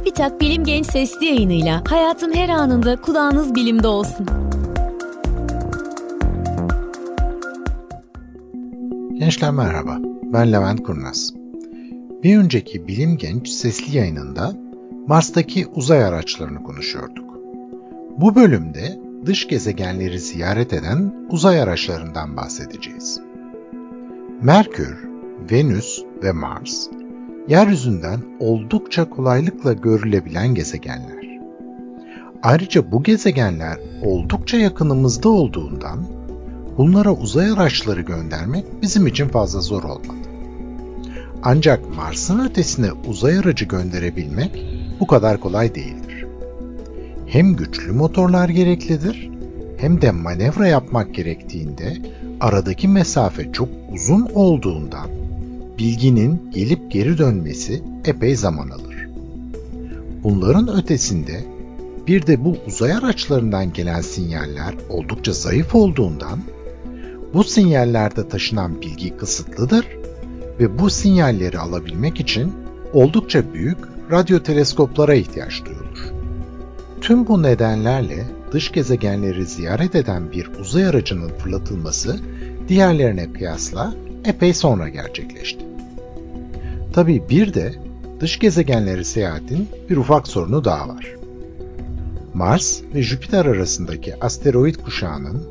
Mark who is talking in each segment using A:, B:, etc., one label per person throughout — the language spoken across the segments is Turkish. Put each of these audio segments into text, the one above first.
A: TÜBİTAK Bilim Genç Sesli yayınıyla hayatın her anında kulağınız bilimde olsun.
B: Gençler merhaba, ben Levent Kurnaz. Bir önceki Bilim Genç Sesli yayınında Mars'taki uzay araçlarını konuşuyorduk. Bu bölümde dış gezegenleri ziyaret eden uzay araçlarından bahsedeceğiz. Merkür, Venüs ve Mars, yeryüzünden oldukça kolaylıkla görülebilen gezegenler. Ayrıca bu gezegenler oldukça yakınımızda olduğundan bunlara uzay araçları göndermek bizim için fazla zor olmadı. Ancak Mars'ın ötesine uzay aracı gönderebilmek bu kadar kolay değildir. Hem güçlü motorlar gereklidir hem de manevra yapmak gerektiğinde aradaki mesafe çok uzun olduğundan bilginin gelip geri dönmesi epey zaman alır. Bunların ötesinde bir de bu uzay araçlarından gelen sinyaller oldukça zayıf olduğundan bu sinyallerde taşınan bilgi kısıtlıdır ve bu sinyalleri alabilmek için oldukça büyük radyo teleskoplara ihtiyaç duyulur. Tüm bu nedenlerle dış gezegenleri ziyaret eden bir uzay aracının fırlatılması diğerlerine kıyasla epey sonra gerçekleşti. Tabi bir de dış gezegenleri seyahatin bir ufak sorunu daha var. Mars ve Jüpiter arasındaki asteroid kuşağının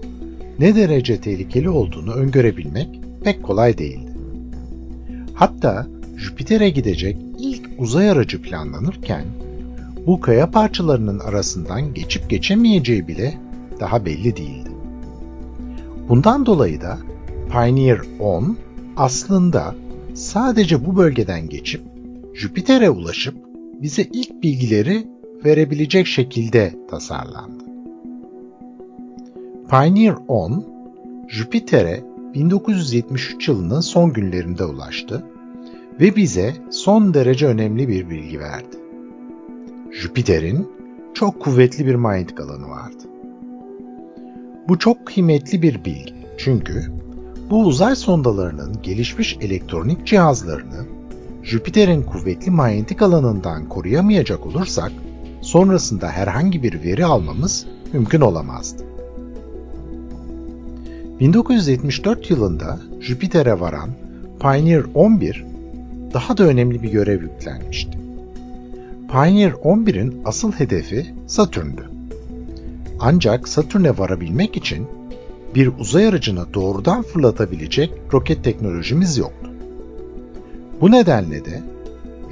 B: ne derece tehlikeli olduğunu öngörebilmek pek kolay değildi. Hatta Jüpiter'e gidecek ilk uzay aracı planlanırken bu kaya parçalarının arasından geçip geçemeyeceği bile daha belli değildi. Bundan dolayı da Pioneer 10 aslında sadece bu bölgeden geçip Jüpiter'e ulaşıp bize ilk bilgileri verebilecek şekilde tasarlandı. Pioneer 10, Jüpiter'e 1973 yılının son günlerinde ulaştı ve bize son derece önemli bir bilgi verdi. Jüpiter'in çok kuvvetli bir manyetik alanı vardı. Bu çok kıymetli bir bilgi çünkü bu uzay sondalarının gelişmiş elektronik cihazlarını Jüpiter'in kuvvetli manyetik alanından koruyamayacak olursak sonrasında herhangi bir veri almamız mümkün olamazdı. 1974 yılında Jüpiter'e varan Pioneer 11 daha da önemli bir görev yüklenmişti. Pioneer 11'in asıl hedefi Satürn'dü. Ancak Satürn'e varabilmek için bir uzay aracını doğrudan fırlatabilecek roket teknolojimiz yoktu. Bu nedenle de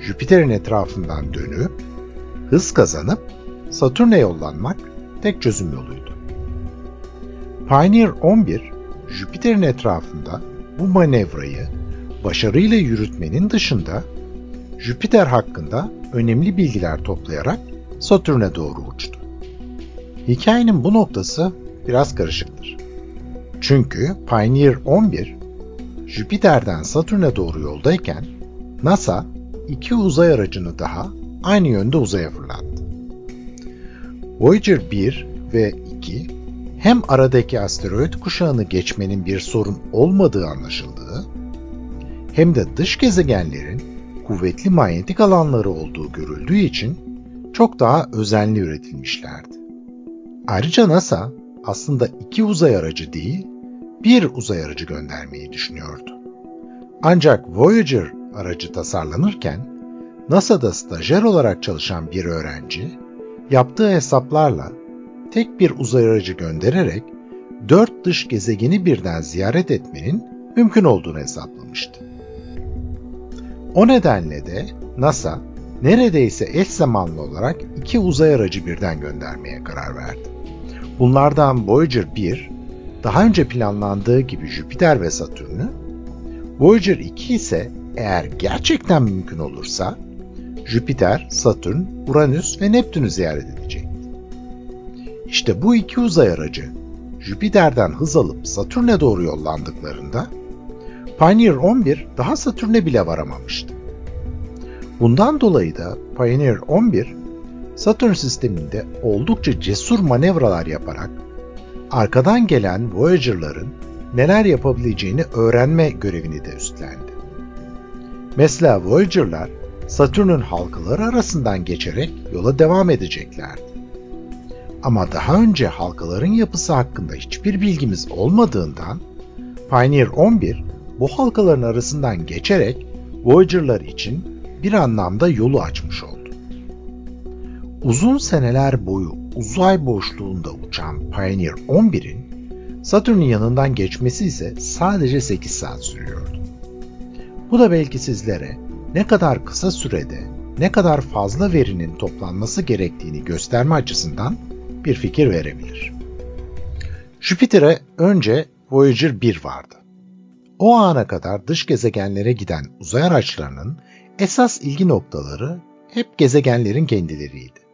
B: Jüpiter'in etrafından dönüp hız kazanıp Satürn'e yollanmak tek çözüm yoluydu. Pioneer 11, Jüpiter'in etrafında bu manevrayı başarıyla yürütmenin dışında Jüpiter hakkında önemli bilgiler toplayarak Satürn'e doğru uçtu. Hikayenin bu noktası biraz karışıktır. Çünkü Pioneer 11 Jüpiter'den Satürn'e doğru yoldayken NASA iki uzay aracını daha aynı yönde uzaya fırlattı. Voyager 1 ve 2 hem aradaki asteroid kuşağını geçmenin bir sorun olmadığı anlaşıldığı hem de dış gezegenlerin kuvvetli manyetik alanları olduğu görüldüğü için çok daha özenli üretilmişlerdi. Ayrıca NASA aslında iki uzay aracı değil, bir uzay aracı göndermeyi düşünüyordu. Ancak Voyager aracı tasarlanırken NASA'da stajyer olarak çalışan bir öğrenci yaptığı hesaplarla tek bir uzay aracı göndererek dört dış gezegeni birden ziyaret etmenin mümkün olduğunu hesaplamıştı. O nedenle de NASA neredeyse eş zamanlı olarak iki uzay aracı birden göndermeye karar verdi. Bunlardan Voyager 1, daha önce planlandığı gibi Jüpiter ve Satürn'ü, Voyager 2 ise eğer gerçekten mümkün olursa Jüpiter, Satürn, Uranüs ve Neptün'ü ziyaret edecekti. İşte bu iki uzay aracı Jüpiter'den hız alıp Satürn'e doğru yollandıklarında Pioneer 11 daha Satürn'e bile varamamıştı. Bundan dolayı da Pioneer 11 Satürn sisteminde oldukça cesur manevralar yaparak arkadan gelen Voyager'ların neler yapabileceğini öğrenme görevini de üstlendi. Mesela Voyager'lar Satürn'ün halkaları arasından geçerek yola devam edeceklerdi. Ama daha önce halkaların yapısı hakkında hiçbir bilgimiz olmadığından Pioneer 11 bu halkaların arasından geçerek Voyager'lar için bir anlamda yolu açmış oldu. Uzun seneler boyu uzay boşluğunda uçan Pioneer 11'in Satürn'ün yanından geçmesi ise sadece 8 saat sürüyordu. Bu da belki sizlere ne kadar kısa sürede ne kadar fazla verinin toplanması gerektiğini gösterme açısından bir fikir verebilir. Jüpiter'e önce Voyager 1 vardı. O ana kadar dış gezegenlere giden uzay araçlarının esas ilgi noktaları hep gezegenlerin kendileriydi.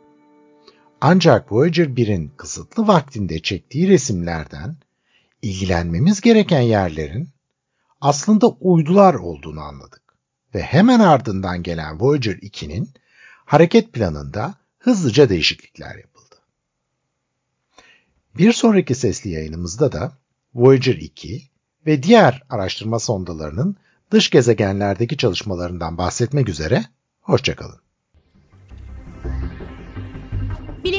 B: Ancak Voyager 1'in kısıtlı vaktinde çektiği resimlerden ilgilenmemiz gereken yerlerin aslında uydular olduğunu anladık ve hemen ardından gelen Voyager 2'nin hareket planında hızlıca değişiklikler yapıldı. Bir sonraki sesli yayınımızda da Voyager 2 ve diğer araştırma sondalarının dış gezegenlerdeki çalışmalarından bahsetmek üzere, hoşçakalın.